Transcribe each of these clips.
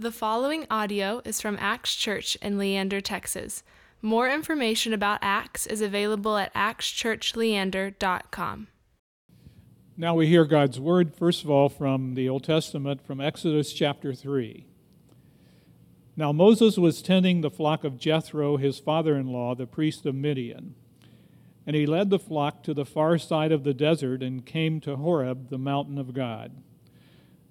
The following audio is from Axe Church in Leander, Texas. More information about Axe is available at axechurchleander.com. Now we hear God's word, first of all, from the Old Testament, from Exodus chapter 3. Now Moses was tending the flock of Jethro, his father in law, the priest of Midian. And he led the flock to the far side of the desert and came to Horeb, the mountain of God.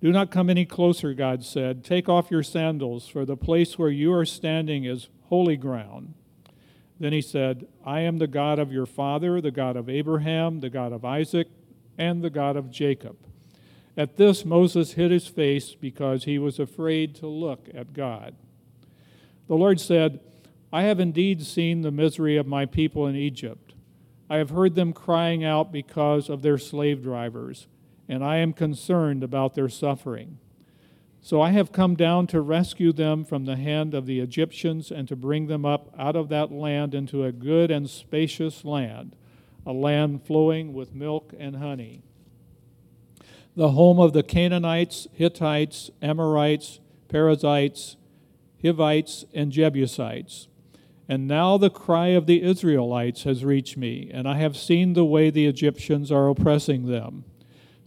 Do not come any closer, God said. Take off your sandals, for the place where you are standing is holy ground. Then he said, I am the God of your father, the God of Abraham, the God of Isaac, and the God of Jacob. At this, Moses hid his face because he was afraid to look at God. The Lord said, I have indeed seen the misery of my people in Egypt. I have heard them crying out because of their slave drivers and I am concerned about their suffering. So I have come down to rescue them from the hand of the Egyptians and to bring them up out of that land into a good and spacious land, a land flowing with milk and honey. The home of the Canaanites, Hittites, Amorites, Perizzites, Hivites, and Jebusites. And now the cry of the Israelites has reached me, and I have seen the way the Egyptians are oppressing them.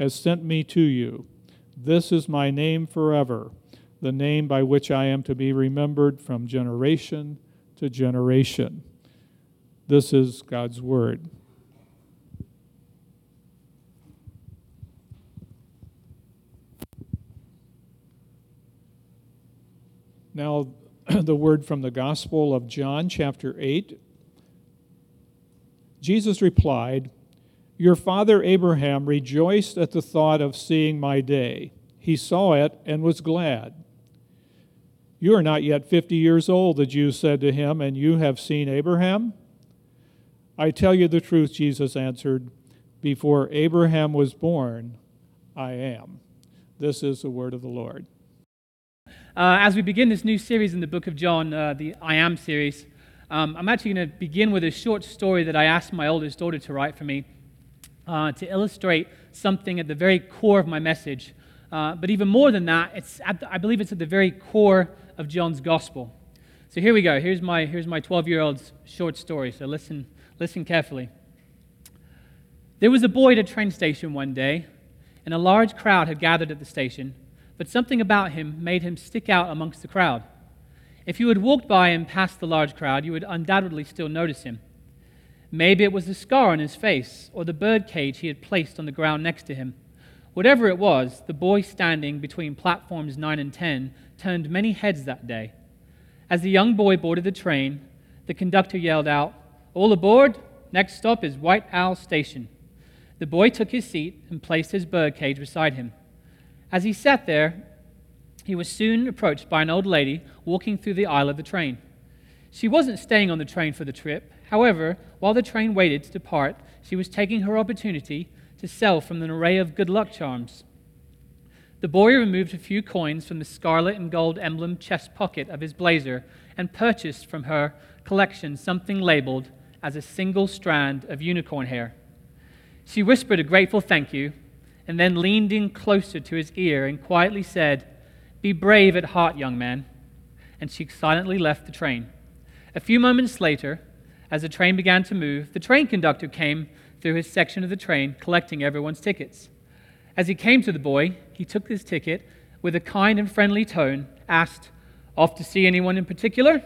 has sent me to you. This is my name forever, the name by which I am to be remembered from generation to generation. This is God's Word. Now, the word from the Gospel of John, chapter 8. Jesus replied, your father Abraham rejoiced at the thought of seeing my day. He saw it and was glad. You are not yet fifty years old, the Jews said to him, and you have seen Abraham? I tell you the truth, Jesus answered. Before Abraham was born, I am. This is the word of the Lord. Uh, as we begin this new series in the book of John, uh, the I Am series, um, I'm actually going to begin with a short story that I asked my oldest daughter to write for me uh, to illustrate something at the very core of my message. Uh, but even more than that, it's I believe it's at the very core of John's gospel. So here we go. Here's my, here's my 12 year old's short story. So listen, listen carefully. There was a boy at a train station one day, and a large crowd had gathered at the station, but something about him made him stick out amongst the crowd. If you had walked by him past the large crowd, you would undoubtedly still notice him. Maybe it was the scar on his face or the bird cage he had placed on the ground next to him. Whatever it was, the boy standing between platforms 9 and 10 turned many heads that day. As the young boy boarded the train, the conductor yelled out, All aboard! Next stop is White Owl Station. The boy took his seat and placed his bird cage beside him. As he sat there, he was soon approached by an old lady walking through the aisle of the train. She wasn't staying on the train for the trip, However, while the train waited to depart, she was taking her opportunity to sell from an array of good luck charms. The boy removed a few coins from the scarlet and gold emblem chest pocket of his blazer and purchased from her collection something labeled as a single strand of unicorn hair. She whispered a grateful thank you and then leaned in closer to his ear and quietly said, Be brave at heart, young man. And she silently left the train. A few moments later, as the train began to move, the train conductor came through his section of the train, collecting everyone's tickets. As he came to the boy, he took his ticket with a kind and friendly tone, asked, Off to see anyone in particular?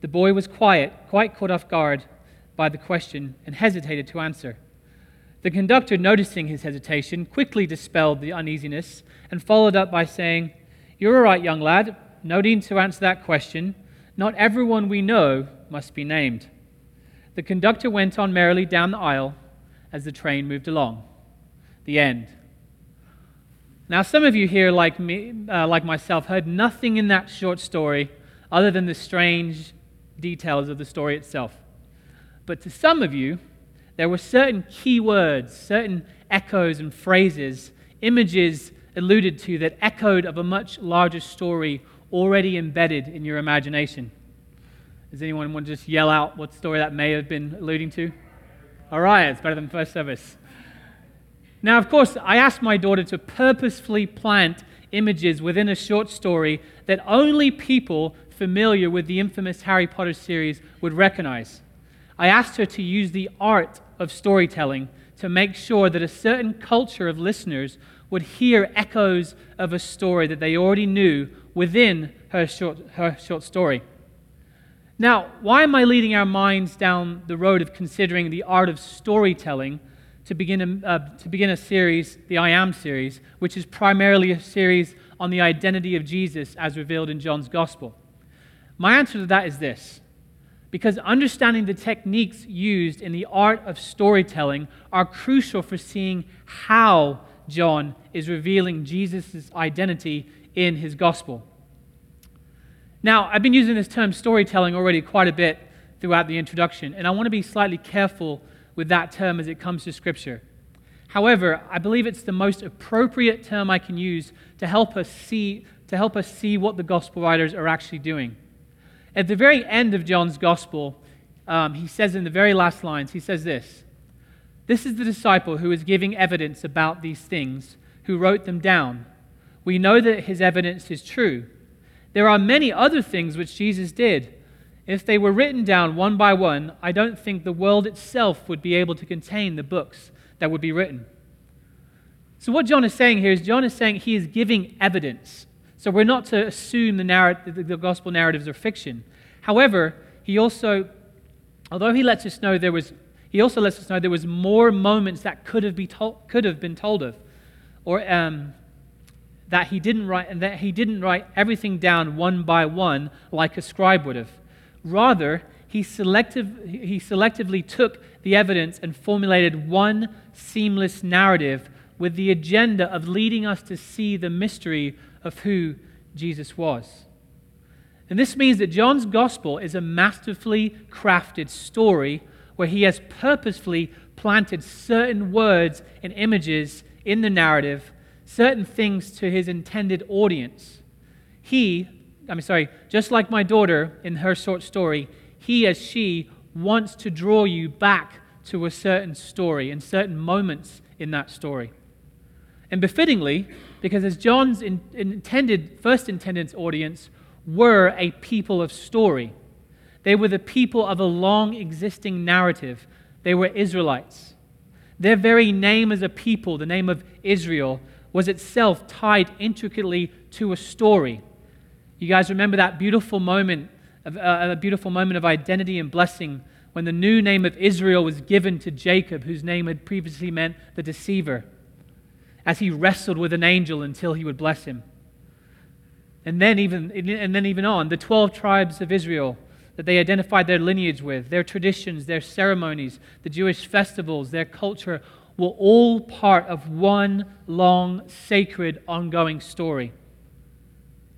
The boy was quiet, quite caught off guard by the question, and hesitated to answer. The conductor, noticing his hesitation, quickly dispelled the uneasiness and followed up by saying, You're all right, young lad. No need to answer that question. Not everyone we know must be named. The conductor went on merrily down the aisle as the train moved along. The end. Now, some of you here, like me, uh, like myself, heard nothing in that short story other than the strange details of the story itself. But to some of you, there were certain key words, certain echoes and phrases, images alluded to that echoed of a much larger story already embedded in your imagination. Does anyone want to just yell out what story that may have been alluding to? All right, it's better than first service. Now, of course, I asked my daughter to purposefully plant images within a short story that only people familiar with the infamous Harry Potter series would recognize. I asked her to use the art of storytelling to make sure that a certain culture of listeners would hear echoes of a story that they already knew within her short, her short story. Now, why am I leading our minds down the road of considering the art of storytelling to begin a, uh, to begin a series, the I Am series, which is primarily a series on the identity of Jesus as revealed in John's Gospel? My answer to that is this because understanding the techniques used in the art of storytelling are crucial for seeing how John is revealing Jesus' identity in his gospel. Now, I've been using this term storytelling already quite a bit throughout the introduction, and I want to be slightly careful with that term as it comes to Scripture. However, I believe it's the most appropriate term I can use to help us see, to help us see what the gospel writers are actually doing. At the very end of John's gospel, um, he says in the very last lines, he says this This is the disciple who is giving evidence about these things, who wrote them down. We know that his evidence is true. There are many other things which Jesus did. If they were written down one by one, I don't think the world itself would be able to contain the books that would be written. So, what John is saying here is John is saying he is giving evidence. So we're not to assume the, narrative, the gospel narratives are fiction. However, he also, although he lets us know there was, he also lets us know there was more moments that could have, be told, could have been told of, or um, that he didn't write, and that he didn't write everything down one by one like a scribe would have. Rather, he, selective, he selectively took the evidence and formulated one seamless narrative with the agenda of leading us to see the mystery of who Jesus was. And this means that John's gospel is a masterfully crafted story where he has purposefully planted certain words and images in the narrative, certain things to his intended audience. He, I'm sorry, just like my daughter in her short story, he as she wants to draw you back to a certain story and certain moments in that story. And befittingly, because as John's in, intended, first intended audience were a people of story, they were the people of a long existing narrative. They were Israelites. Their very name as a people, the name of Israel, was itself tied intricately to a story. You guys remember that beautiful moment, of, uh, a beautiful moment of identity and blessing when the new name of Israel was given to Jacob, whose name had previously meant the deceiver as he wrestled with an angel until he would bless him. And then even, and then even on, the 12 tribes of Israel that they identified their lineage with, their traditions, their ceremonies, the Jewish festivals, their culture, were all part of one long, sacred, ongoing story.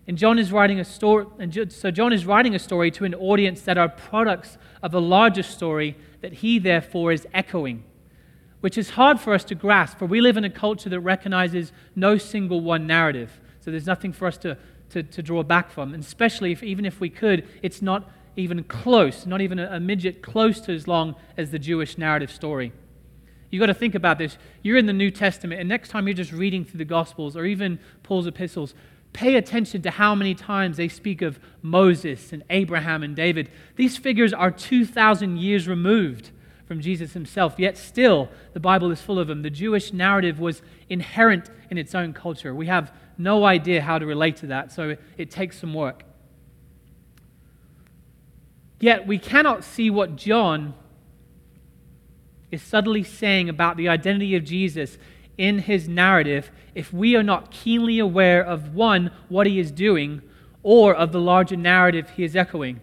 And John is writing a story, and so John is writing a story to an audience that are products of a larger story that he therefore is echoing which is hard for us to grasp, for we live in a culture that recognizes no single one narrative. So there's nothing for us to, to, to draw back from. And especially if, even if we could, it's not, even close, not even a, a midget close to as long as the Jewish narrative story. You've got to think about this. You're in the New Testament, and next time you're just reading through the Gospels or even Paul's epistles, pay attention to how many times they speak of Moses and Abraham and David. These figures are 2,000 years removed from Jesus himself, yet still the Bible is full of them. The Jewish narrative was inherent in its own culture. We have no idea how to relate to that, so it takes some work. Yet we cannot see what John is subtly saying about the identity of Jesus in his narrative if we are not keenly aware of one, what he is doing, or of the larger narrative he is echoing.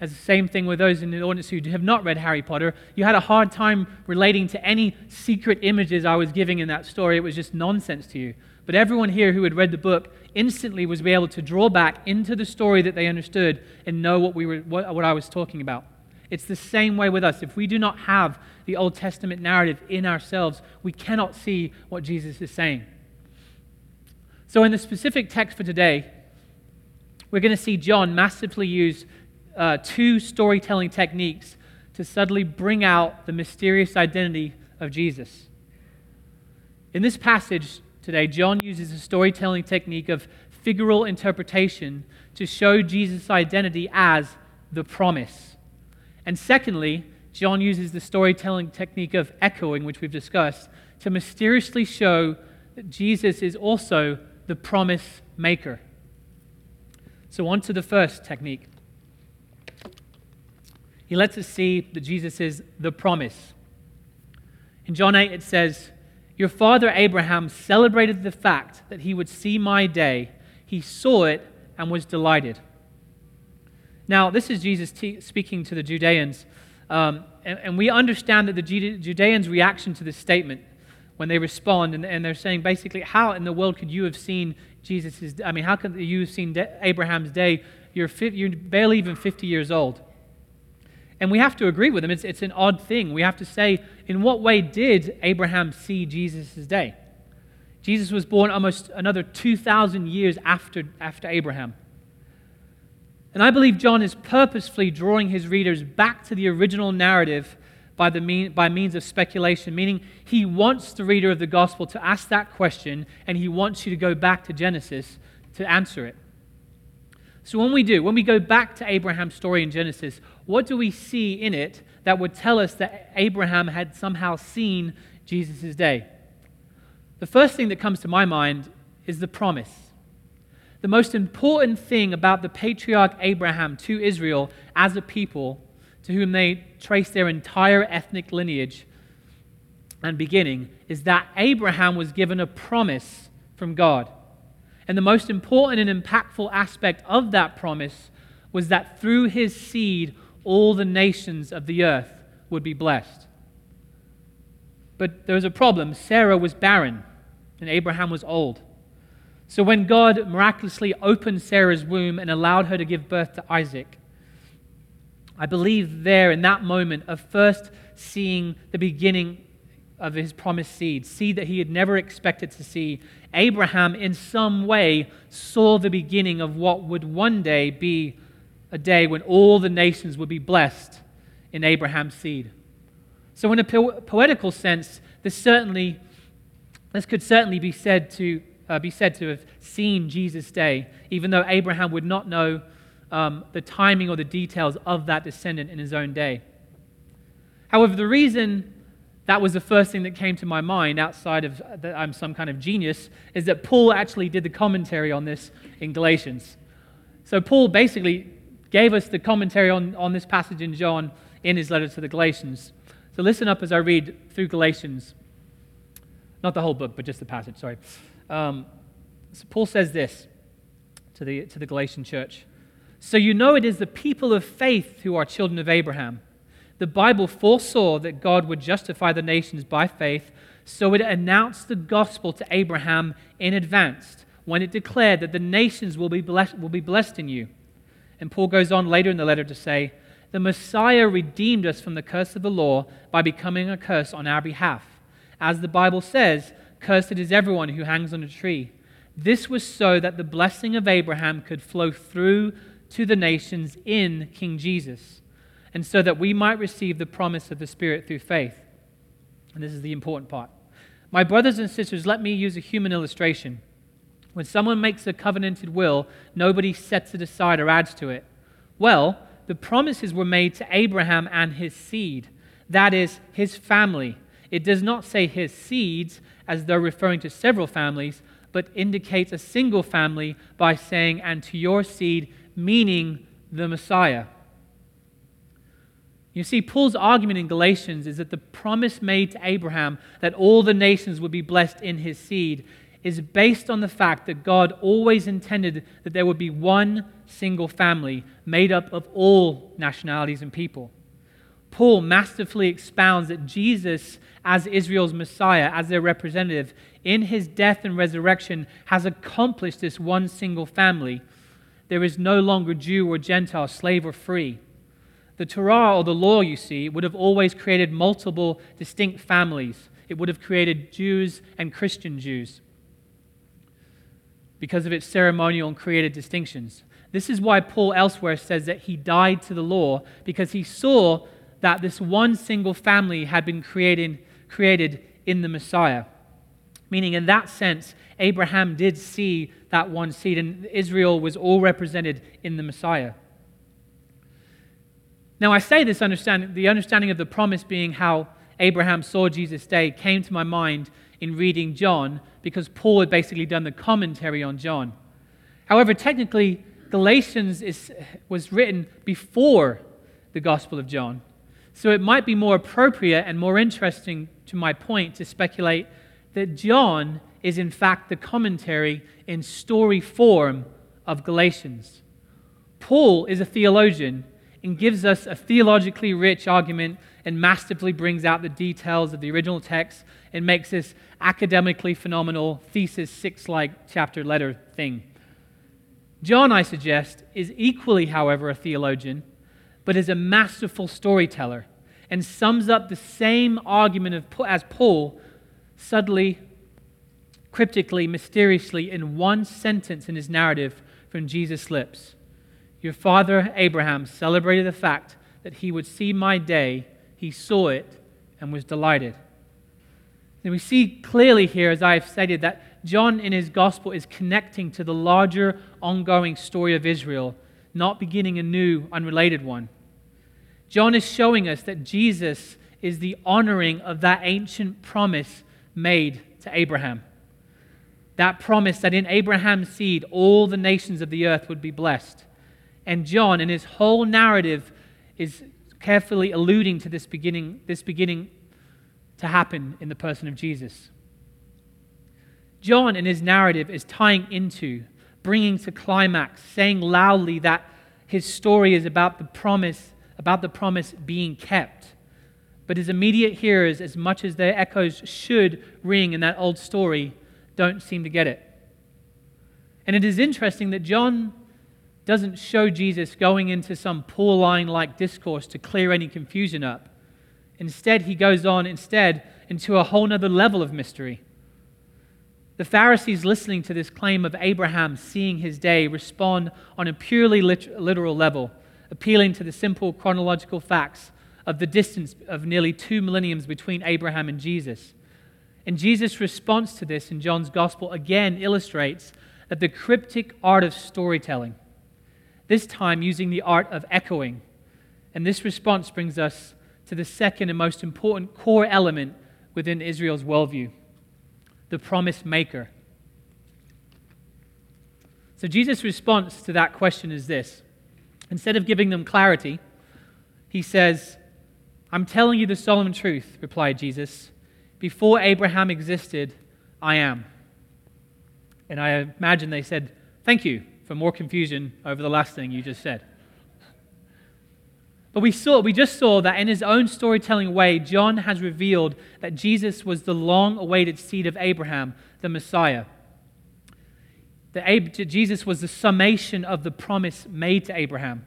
As the same thing with those in the audience who have not read Harry Potter, you had a hard time relating to any secret images I was giving in that story. It was just nonsense to you. But everyone here who had read the book instantly was able to draw back into the story that they understood and know what, we were, what, what I was talking about. It's the same way with us. If we do not have the Old Testament narrative in ourselves, we cannot see what Jesus is saying. So, in the specific text for today, we're going to see John massively use uh, two storytelling techniques to subtly bring out the mysterious identity of Jesus. In this passage today, John uses a storytelling technique of figural interpretation to show Jesus' identity as the promise. And secondly, John uses the storytelling technique of echoing, which we've discussed, to mysteriously show that Jesus is also the promise maker. So, on to the first technique. He lets us see that Jesus is the promise. In John 8, it says, Your father Abraham celebrated the fact that he would see my day. He saw it and was delighted. Now, this is Jesus speaking to the Judeans. Um, and, and, we understand that the Judeans' reaction to this statement when they respond, and, and, they're saying basically, How in the world could you have seen Jesus' I mean, how could you have seen de- Abraham's day? You're, fi- you're barely even 50 years old. And we have to agree with them. It's, it's an odd thing. We have to say, in what way did Abraham see Jesus' day? Jesus was born almost another 2,000 years after, after Abraham. And I believe John is purposefully drawing his readers back to the original narrative by, the mean, by means of speculation, meaning he wants the reader of the gospel to ask that question and he wants you to go back to Genesis to answer it. So, when we do, when we go back to Abraham's story in Genesis, what do we see in it that would tell us that Abraham had somehow seen Jesus' day? The first thing that comes to my mind is the promise the most important thing about the patriarch Abraham to Israel as a people, to whom they trace their entire ethnic lineage and beginning, is that Abraham was given a promise from God. And the most important and impactful aspect of that promise was that through his seed, all the nations of the earth would be blessed. But there was a problem. Sarah was barren, and Abraham was old. So when God miraculously opened Sarah's womb and allowed her to give birth to Isaac, I believe there in that moment of first seeing the beginning of his promised seed, seed that he had never expected to see, Abraham in some way saw the beginning of what would one day be a day when all the nations would be blessed in Abraham's seed. So, in a po- poetical sense, this certainly this could certainly be said to uh, be said to have seen Jesus' day, even though Abraham would not know um, the timing or the details of that descendant in his own day. However, the reason that was the first thing that came to my mind outside of that I'm some kind of genius is that Paul actually did the commentary on this in Galatians. So, Paul basically gave us the commentary on, on this passage in John in his letter to the Galatians. So, listen up as I read through Galatians. Not the whole book, but just the passage, sorry. Um, so Paul says this to the, to the Galatian church. So you know it is the people of faith who are children of Abraham. The Bible foresaw that God would justify the nations by faith, so it announced the gospel to Abraham in advance when it declared that the nations will be blessed, will be blessed in you. And Paul goes on later in the letter to say, The Messiah redeemed us from the curse of the law by becoming a curse on our behalf. As the Bible says, Cursed is everyone who hangs on a tree. This was so that the blessing of Abraham could flow through to the nations in King Jesus, and so that we might receive the promise of the Spirit through faith. And this is the important part. My brothers and sisters, let me use a human illustration. When someone makes a covenanted will, nobody sets it aside or adds to it. Well, the promises were made to Abraham and his seed, that is, his family. It does not say his seeds as though referring to several families, but indicates a single family by saying, and to your seed, meaning the Messiah. You see, Paul's argument in Galatians is that the promise made to Abraham that all the nations would be blessed in his seed is based on the fact that God always intended that there would be one single family made up of all nationalities and people. Paul masterfully expounds that Jesus, as Israel's Messiah, as their representative, in his death and resurrection, has accomplished this one single family. There is no longer Jew or Gentile, slave or free. The Torah, or the law, you see, would have always created multiple distinct families. It would have created Jews and Christian Jews because of its ceremonial and created distinctions. This is why Paul elsewhere says that he died to the law because he saw that this one single family had been created, created in the Messiah. Meaning, in that sense, Abraham did see that one seed, and Israel was all represented in the Messiah. Now, I say this understanding, the understanding of the promise being how Abraham saw Jesus' day came to my mind in reading John because Paul had basically done the commentary on John. However, technically, Galatians is, was written before the Gospel of John. So it might be more appropriate and more interesting to my point to speculate that John is in fact the commentary in story form of Galatians. Paul is a theologian and gives us a theologically rich argument and masterfully brings out the details of the original text and makes this academically phenomenal thesis six like chapter letter thing. John, I suggest, is equally, however, a theologian, but is a masterful storyteller and sums up the same argument of, as Paul subtly, cryptically, mysteriously in one sentence in his narrative from Jesus' lips. Your father Abraham celebrated the fact that he would see my day. He saw it and was delighted. And we see clearly here, as I've stated, that John in his gospel is connecting to the larger ongoing story of Israel, not beginning a new, unrelated one. John is showing us that Jesus is the honoring of that ancient promise made to Abraham. That promise that in Abraham's seed all the nations of the earth would be blessed. And John, in his whole narrative, is carefully alluding to this beginning, this beginning to happen in the person of Jesus. John, in his narrative, is tying into, bringing to climax, saying loudly that his story is about the promise, about the promise being kept. But his immediate hearers, as much as their echoes should ring in that old story, don't seem to get it. And it is interesting that John doesn't show Jesus going into some Pauline like discourse to clear any confusion up. Instead, he goes on instead into a whole other level of mystery. The Pharisees, listening to this claim of Abraham seeing his day, respond on a purely literal level, appealing to the simple chronological facts of the distance of nearly two millenniums between Abraham and Jesus. And Jesus' response to this in John's Gospel again illustrates that the cryptic art of storytelling, this time using the art of echoing. And this response brings us to the second and most important core element within Israel's worldview the promise maker. So, Jesus' response to that question is this instead of giving them clarity, he says, I'm telling you the solemn truth, replied Jesus. Before Abraham existed, I am. And I imagine they said, Thank you for more confusion over the last thing you just said. But we saw, we just saw that in his own storytelling way, John has revealed that Jesus was the long-awaited seed of Abraham, the Messiah. That Jesus was the summation of the promise made to Abraham.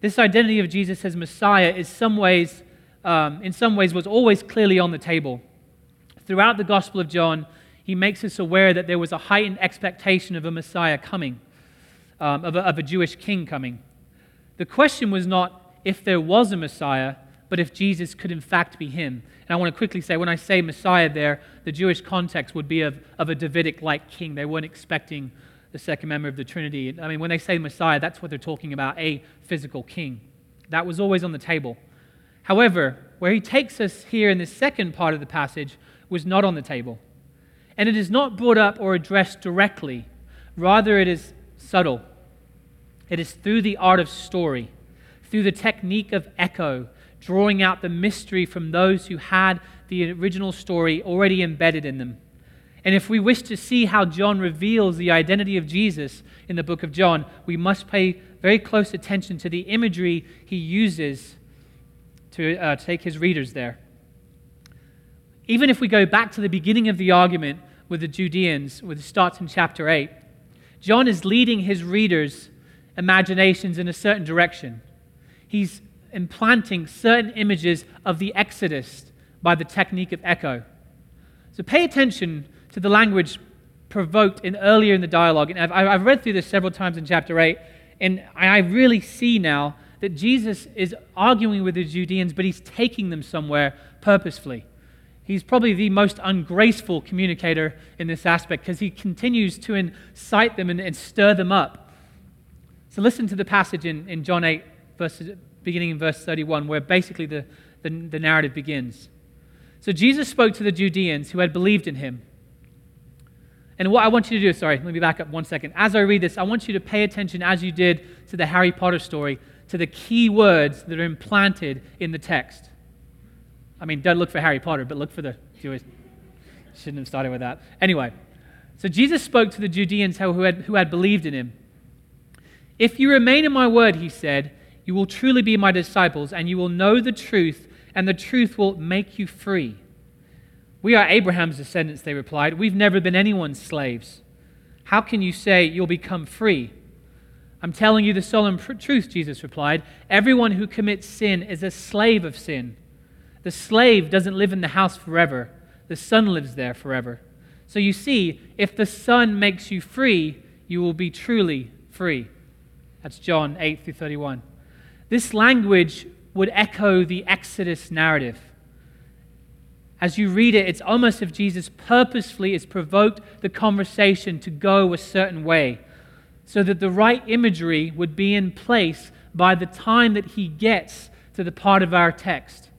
This identity of Jesus as Messiah is some ways, um, in some ways was always clearly on the table. Throughout the Gospel of John, he makes us aware that there was a heightened expectation of a Messiah coming um, of, a, of a Jewish king coming. The question was not if there was a Messiah, but if Jesus could in fact be him. And I want to quickly say when I say Messiah there, the Jewish context would be of, of a Davidic like king. They weren't expecting the second member of the Trinity. I mean, when they say Messiah, that's what they're talking about a physical king. That was always on the table. However, where he takes us here in the second part of the passage was not on the table. And it is not brought up or addressed directly, rather, it is subtle. It is through the art of story, through the technique of echo, drawing out the mystery from those who had the original story already embedded in them. And if we wish to see how John reveals the identity of Jesus in the book of John, we must pay very close attention to the imagery he uses to uh, take his readers there. Even if we go back to the beginning of the argument with the Judeans, which starts in chapter 8, John is leading his readers' imaginations in a certain direction. He's implanting certain images of the Exodus by the technique of echo. So pay attention to the language provoked in earlier in the dialogue. And I've, I've read through this several times in chapter 8, and I really see now that Jesus is arguing with the Judeans, but he's taking them somewhere purposefully. He's probably the most ungraceful communicator in this aspect because he continues to incite them and, and, stir them up. So listen to the passage in, in John 8, verses, beginning in verse 31, where basically the, the, the narrative begins. So Jesus spoke to the Judeans who had believed in him. And what I want you to do, sorry, let me back up one second. As I read this, I want you to pay attention, as you did to the Harry Potter story, to the key words that are implanted in the text. I mean, don't look for Harry Potter, but look for the Jewish. Shouldn't have started with that. Anyway, so Jesus spoke to the Judeans who had, who had believed in him. If you remain in my word, he said, you will truly be my disciples, and you will know the truth, and the truth will make you free. We are Abraham's descendants, they replied. We've never been anyone's slaves. How can you say you'll become free? I'm telling you the solemn truth, Jesus replied. Everyone who commits sin is a slave of sin. The slave doesn't live in the house forever, the son lives there forever. So you see, if the son makes you free, you will be truly free. That's John 8 through 31. This language would echo the Exodus narrative. As you read it, it's almost as if Jesus purposefully has provoked the conversation to go a certain way so that the right imagery would be in place by the time that he gets to the part of our text.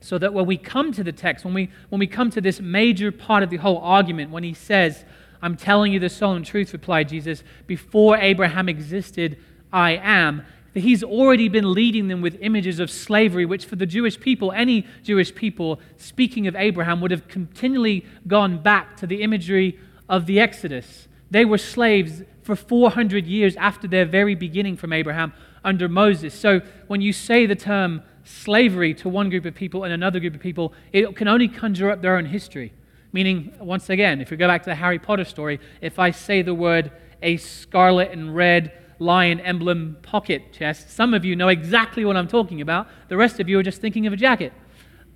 So that when we come to the text, when we, when we come to this major part of the whole argument, when he says, I'm telling you the solemn truth, replied Jesus, before Abraham existed, I am, that he's already been leading them with images of slavery, which for the Jewish people, any Jewish people, speaking of Abraham, would have continually gone back to the imagery of the Exodus they were slaves for 400 years after their very beginning from Abraham under Moses. So when you say the term slavery to one group of people and another group of people, it can only conjure up their own history. Meaning, once again, if we go back to the Harry Potter story, if I say the word a scarlet and red lion emblem pocket chest, some of you know exactly what I'm talking about. The rest of you are just thinking of a jacket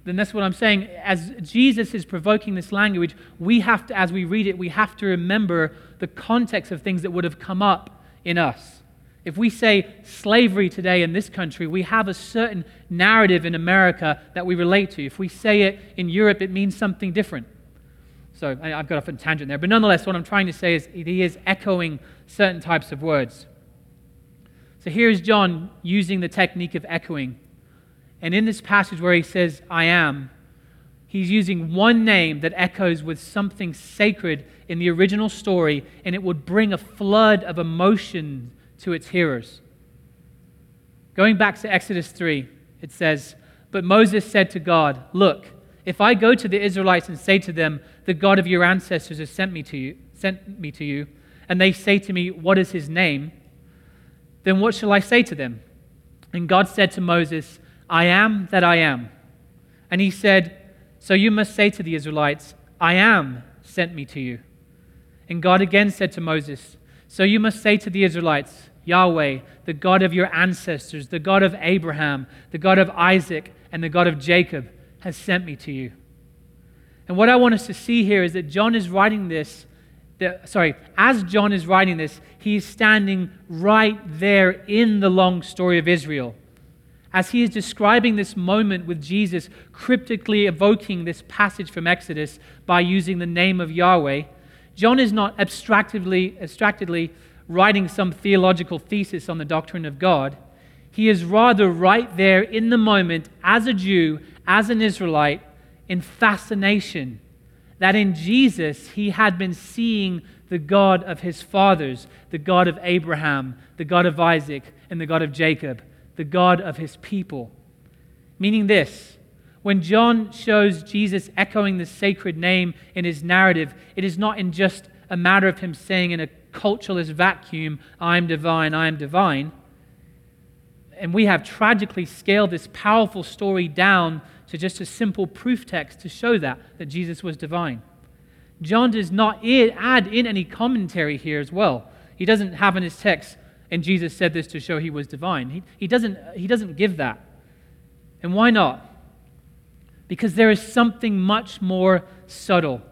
then that's what I'm saying. As Jesus is provoking this language, we have to, as we read it, we have to remember the context of things that would have come up in us. If we say slavery today in this country, we have a certain narrative in America that we relate to. If we say it in Europe, it means something different. So I've got off on a tangent there. But nonetheless, what I'm trying to say is he is echoing certain types of words. So here's John using the technique of echoing and in this passage where he says, I am, he's using one name that echoes with something sacred in the original story, and it would bring a flood of emotion to its hearers. Going back to Exodus 3, it says, But Moses said to God, Look, if I go to the Israelites and say to them, The God of your ancestors has sent me to you, sent me to you, and they say to me, What is his name? Then what shall I say to them? And God said to Moses, I am that I am. And he said, So you must say to the Israelites, I am sent me to you. And God again said to Moses, So you must say to the Israelites, Yahweh, the God of your ancestors, the God of Abraham, the God of Isaac, and the God of Jacob, has sent me to you. And what I want us to see here is that John is writing this the, sorry, as John is writing this, he is standing right there in the long story of Israel. As he is describing this moment with Jesus, cryptically evoking this passage from Exodus by using the name of Yahweh, John is not abstractedly, abstractedly writing some theological thesis on the doctrine of God. He is rather right there in the moment as a Jew, as an Israelite, in fascination that in Jesus he had been seeing the God of his fathers, the God of Abraham, the God of Isaac, and the God of Jacob, the God of his people. Meaning this when John shows Jesus echoing the sacred name in his narrative, it is not in just a matter of him saying in a culturalist vacuum, I am divine, I am divine. And we have tragically scaled this powerful story down to just a simple proof text to show that, that Jesus was divine. John does not add in any commentary here as well. He doesn't have in his text, and Jesus said this to show he was divine. He, he, doesn't, he doesn't give that. And why not? Because there is something much more subtle,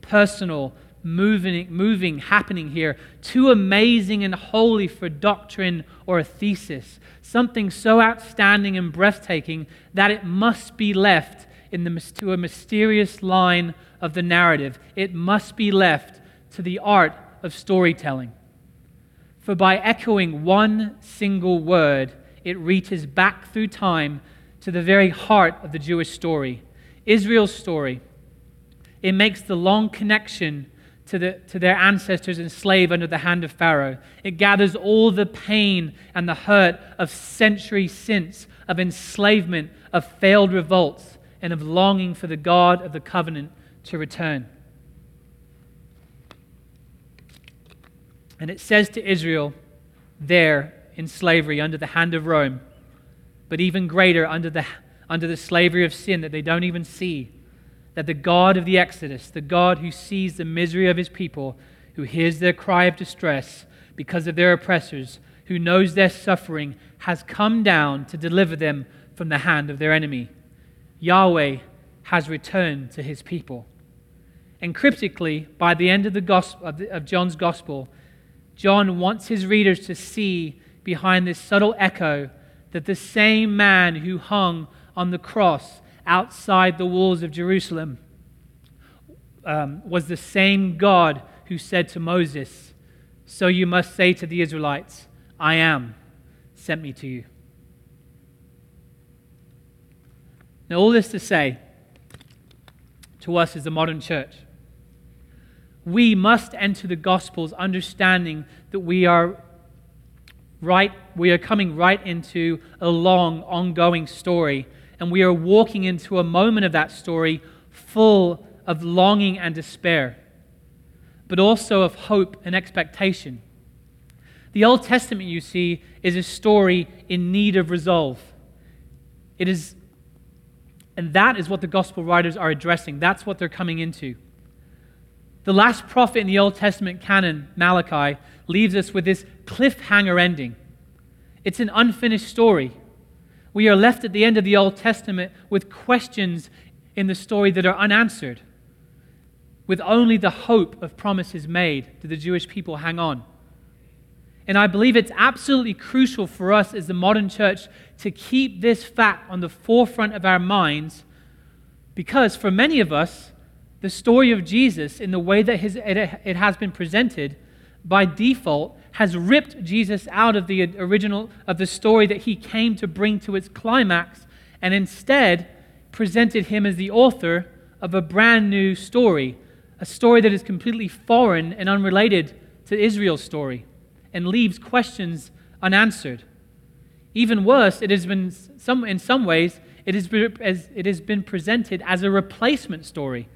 personal, moving, moving happening here, too amazing and holy for doctrine or a thesis something so outstanding and breathtaking that it must be left in the, to a mysterious line of the narrative. It must be left to the art of storytelling. For by echoing one single word, it reaches back through time to the very heart of the Jewish story, Israel's story. It makes the long connection to, the, to their ancestors enslaved under the hand of Pharaoh. It gathers all the pain and the hurt of centuries since, of enslavement, of failed revolts, and of longing for the God of the covenant to return. And it says to Israel, there in slavery under the hand of Rome, but even greater under the, under the slavery of sin that they don't even see that the God of the Exodus, the God who sees the misery of his people, who hears their cry of distress because of their oppressors, who knows their suffering, has come down to deliver them from the hand of their enemy. Yahweh has returned to his people. And cryptically, by the end of, the gospel, of, the, of John's gospel, John wants his readers to see behind this subtle echo that the same man who hung on the cross outside the walls of Jerusalem um, was the same God who said to Moses, So you must say to the Israelites, I am sent me to you. Now, all this to say to us as the modern church, we must enter the Gospels understanding that we are right, we are coming right into a long, ongoing story and we are walking into a moment of that story full of longing and despair, but also of hope and expectation. The Old Testament, you see, is a story in need of resolve. It is, and that is what the gospel writers are addressing. That's what they're coming into. The last prophet in the Old Testament canon, Malachi, leaves us with this cliffhanger ending. It's an unfinished story. We are left at the end of the Old Testament with questions in the story that are unanswered, with only the hope of promises made to the Jewish people hang on. And I believe it's absolutely crucial for us as the modern church to keep this fact on the forefront of our minds because for many of us, the story of Jesus, in the way that his, it, it has been presented, by default has ripped Jesus out of the original of the story that he came to bring to its climax and instead presented him as the author of a brand new story, a story that is completely foreign and unrelated to Israel's story and leaves questions unanswered. Even worse, it has been some, in some ways, it has, been, it has been presented as a replacement story.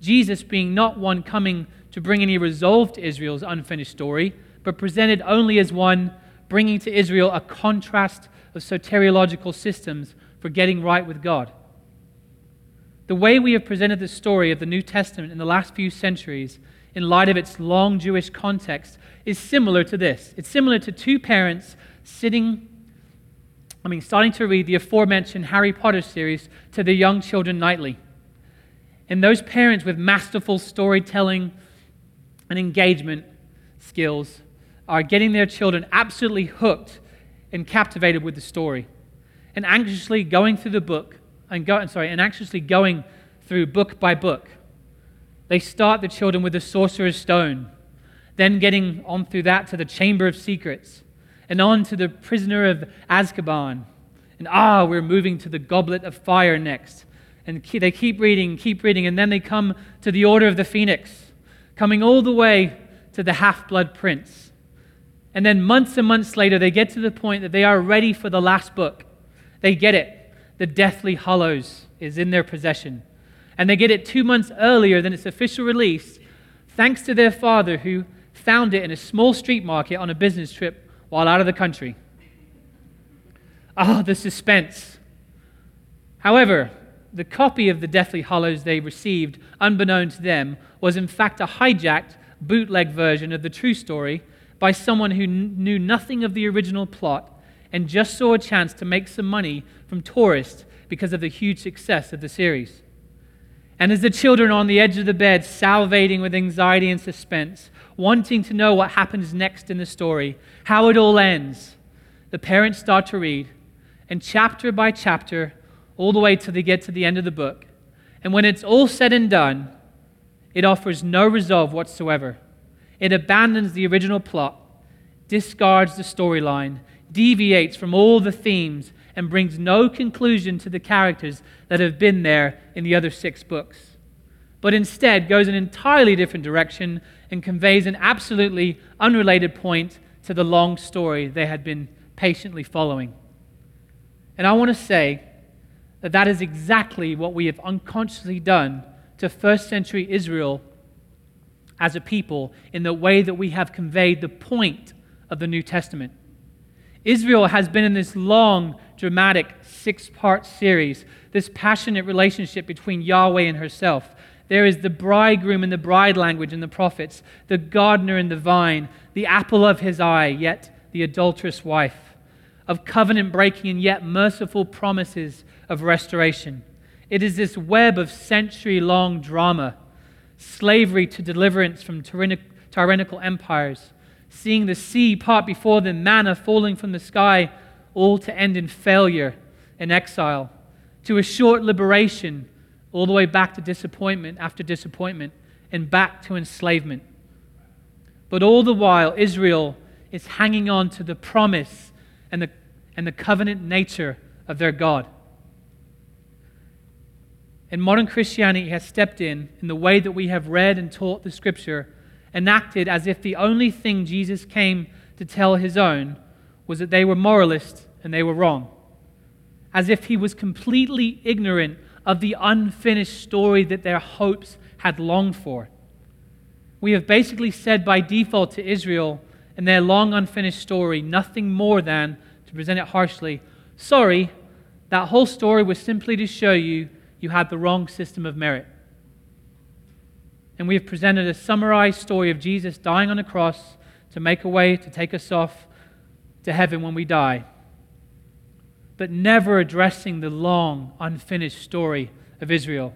Jesus being not one coming to bring any resolve to Israel's unfinished story, but presented only as one bringing to Israel a contrast of soteriological systems for getting right with God. The way we have presented the story of the New Testament in the last few centuries, in light of its long Jewish context, is similar to this. It's similar to two parents sitting, I mean, starting to read the aforementioned Harry Potter series to their young children nightly. And those parents with masterful storytelling, and engagement skills are getting their children absolutely hooked and captivated with the story and anxiously going through the book and go, sorry, and anxiously going through book by book. They start the children with the sorcerer's stone, then getting on through that to the chamber of secrets, and on to the prisoner of Azkaban. And ah, we're moving to the goblet of fire next. And they keep reading, keep reading, and then they come to the order of the phoenix, coming all the way to the half blood prince. And then months and months later, they get to the point that they are ready for the last book. They get it. The Deathly Hallows is in their possession. And they get it two months earlier than its official release, thanks to their father, who found it in a small street market on a business trip while out of the country. Ah, oh, the suspense. However, the copy of the Deathly Hallows they received, unbeknown to them, was in fact a hijacked, bootleg version of the true story by someone who knew nothing of the original plot and just saw a chance to make some money from tourists because of the huge success of the series. And as the children are on the edge of the bed, salivating with anxiety and suspense, wanting to know what happens next in the story, how it all ends, the parents start to read, and chapter by chapter, all the way till they get to the end of the book. And when it's all said and done, it offers no resolve whatsoever. It abandons the original plot, discards the storyline, deviates from all the themes, and brings no conclusion to the characters that have been there in the other six books, but instead goes an entirely different direction and conveys an absolutely unrelated point to the long story they had been patiently following. And I want to say that that is exactly what we have unconsciously done to first century Israel as a people in the way that we have conveyed the point of the New Testament. Israel has been in this long, dramatic six part series, this passionate relationship between Yahweh and herself. There is the bridegroom and the bride language in the prophets, the gardener and the vine, the apple of his eye, yet the adulterous wife, of covenant breaking and yet merciful promises of restoration. It is this web of century long drama, slavery to deliverance from tyrannical empires seeing the sea part before them, manna falling from the sky, all to end in failure and exile, to a short liberation, all the way back to disappointment after disappointment, and back to enslavement. But all the while, Israel is hanging on to the promise and the, and the covenant nature of their God. And modern Christianity has stepped in in the way that we have read and taught the scripture enacted as if the only thing Jesus came to tell his own was that they were moralists and they were wrong. As if he was completely ignorant of the unfinished story that their hopes had longed for. We have basically said by default to Israel in their long unfinished story nothing more than, to present it harshly, sorry, that whole story was simply to show you you had the wrong system of merit and we have presented a summarized story of Jesus dying on a cross to make a way to take us off to heaven when we die, but never addressing the long, unfinished story of Israel.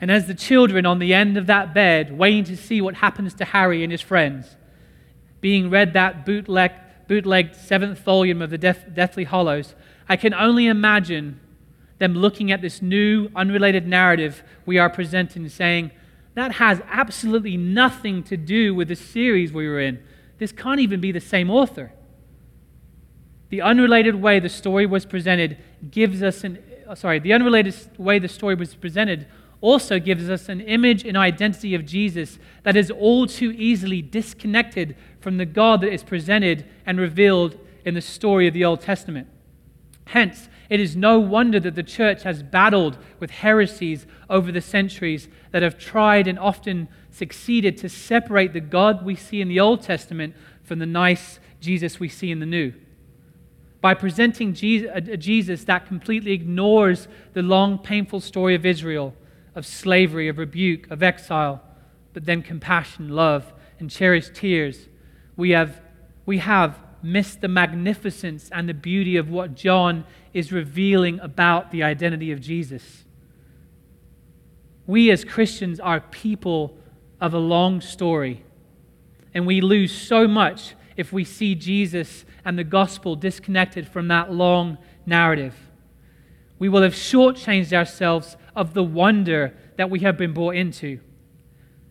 And as the children on the end of that bed, waiting to see what happens to Harry and his friends, being read that bootleg, bootlegged seventh volume of the Death, Deathly Hallows, I can only imagine them looking at this new, unrelated narrative we are presenting, saying, that has absolutely nothing to do with the series we were in. This can't even be the same author. The unrelated way the story was presented gives us an uh, sorry, the unrelated way the story was presented also gives us an image and identity of Jesus that is all too easily disconnected from the God that is presented and revealed in the story of the Old Testament. Hence, it is no wonder that the church has battled with heresies over the centuries that have tried and often succeeded to separate the God we see in the Old Testament from the nice Jesus we see in the New. By presenting Jesus uh, uh, that completely ignores the long, painful story of Israel, of slavery, of rebuke, of exile, but then compassion, love, and cherished tears, we have, we have miss the magnificence and the beauty of what John is revealing about the identity of Jesus. We as Christians are people of a long story. And we lose so much if we see Jesus and the gospel disconnected from that long narrative. We will have shortchanged ourselves of the wonder that we have been brought into.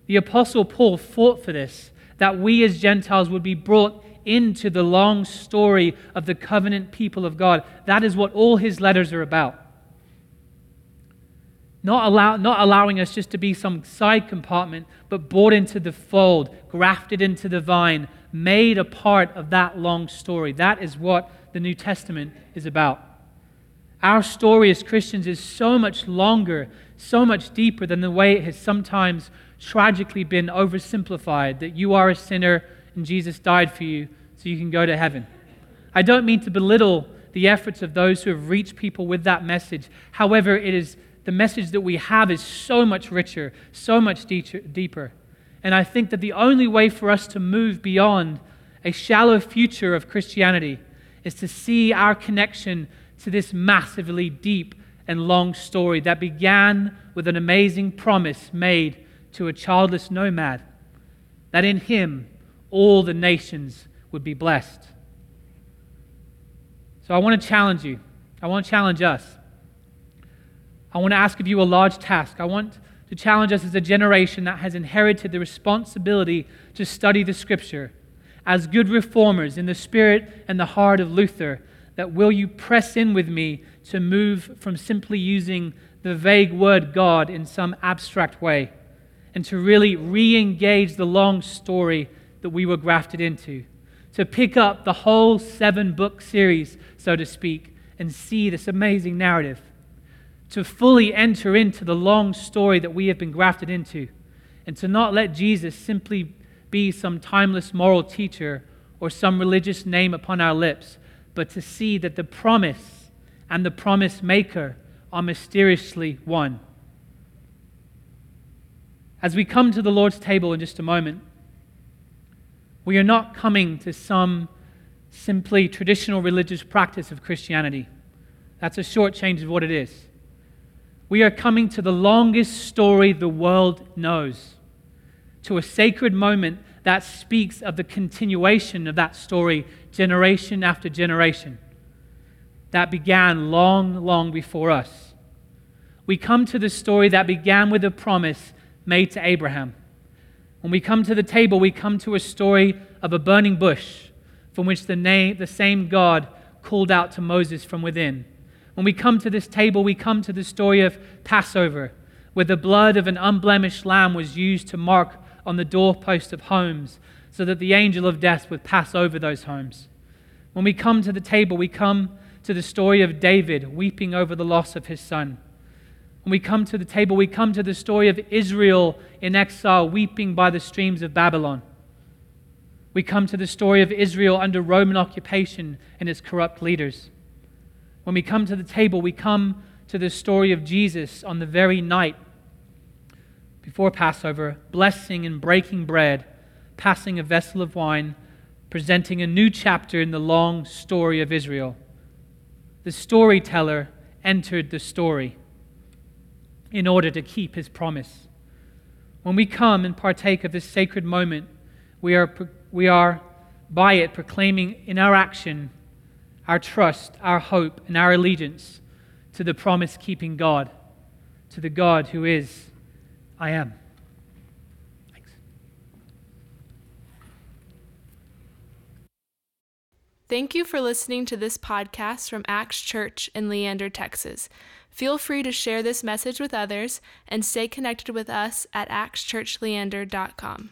The Apostle Paul fought for this, that we as Gentiles would be brought into the long story of the covenant people of God. That is what all his letters are about. Not, allow, not allowing us just to be some side compartment, but brought into the fold, grafted into the vine, made a part of that long story. That is what the New Testament is about. Our story as Christians is so much longer, so much deeper than the way it has sometimes tragically been oversimplified that you are a sinner and Jesus died for you so you can go to heaven. I don't mean to belittle the efforts of those who have reached people with that message. However, it is the message that we have is so much richer, so much deeper. And I think that the only way for us to move beyond a shallow future of Christianity is to see our connection to this massively deep and long story that began with an amazing promise made to a childless nomad that in him all the nations would be blessed. So I want to challenge you. I want to challenge us. I want to ask of you a large task. I want to challenge us as a generation that has inherited the responsibility to study the Scripture. As good reformers in the spirit and the heart of Luther, that will you press in with me to move from simply using the vague word God in some abstract way and to really re engage the long story that we were grafted into? To pick up the whole seven book series, so to speak, and see this amazing narrative to fully enter into the long story that we have been grafted into, and to not let Jesus simply be some timeless moral teacher or some religious name upon our lips, but to see that the promise and the promise maker are mysteriously one. As we come to the Lord's table in just a moment, we are not coming to some simply traditional religious practice of Christianity. That's a short change of what it is we are coming to the longest story the world knows, to a sacred moment that speaks of the continuation of that story generation after generation that began long, long before us. We come to the story that began with a promise made to Abraham. When we come to the table, we come to a story of a burning bush from which the, name, the same God called out to Moses from within. When we come to this table, we come to the story of Passover, where the blood of an unblemished lamb was used to mark on the doorpost of homes so that the angel of death would pass over those homes. When we come to the table, we come to the story of David weeping over the loss of his son. When we come to the table, we come to the story of Israel in exile weeping by the streams of Babylon. We come to the story of Israel under Roman occupation and its corrupt leaders. When we come to the table, we come to the story of Jesus on the very night before Passover, blessing and breaking bread, passing a vessel of wine, presenting a new chapter in the long story of Israel. The storyteller entered the story in order to keep his promise. When we come and partake of this sacred moment, we are, we are by it proclaiming in our action our trust, our hope, and our allegiance to the promise keeping God, to the God who is, I am. Thanks. Thank you for listening to this podcast from Acts Church in Leander, Texas. Feel free to share this message with others and stay connected with us at actschurchleander.com.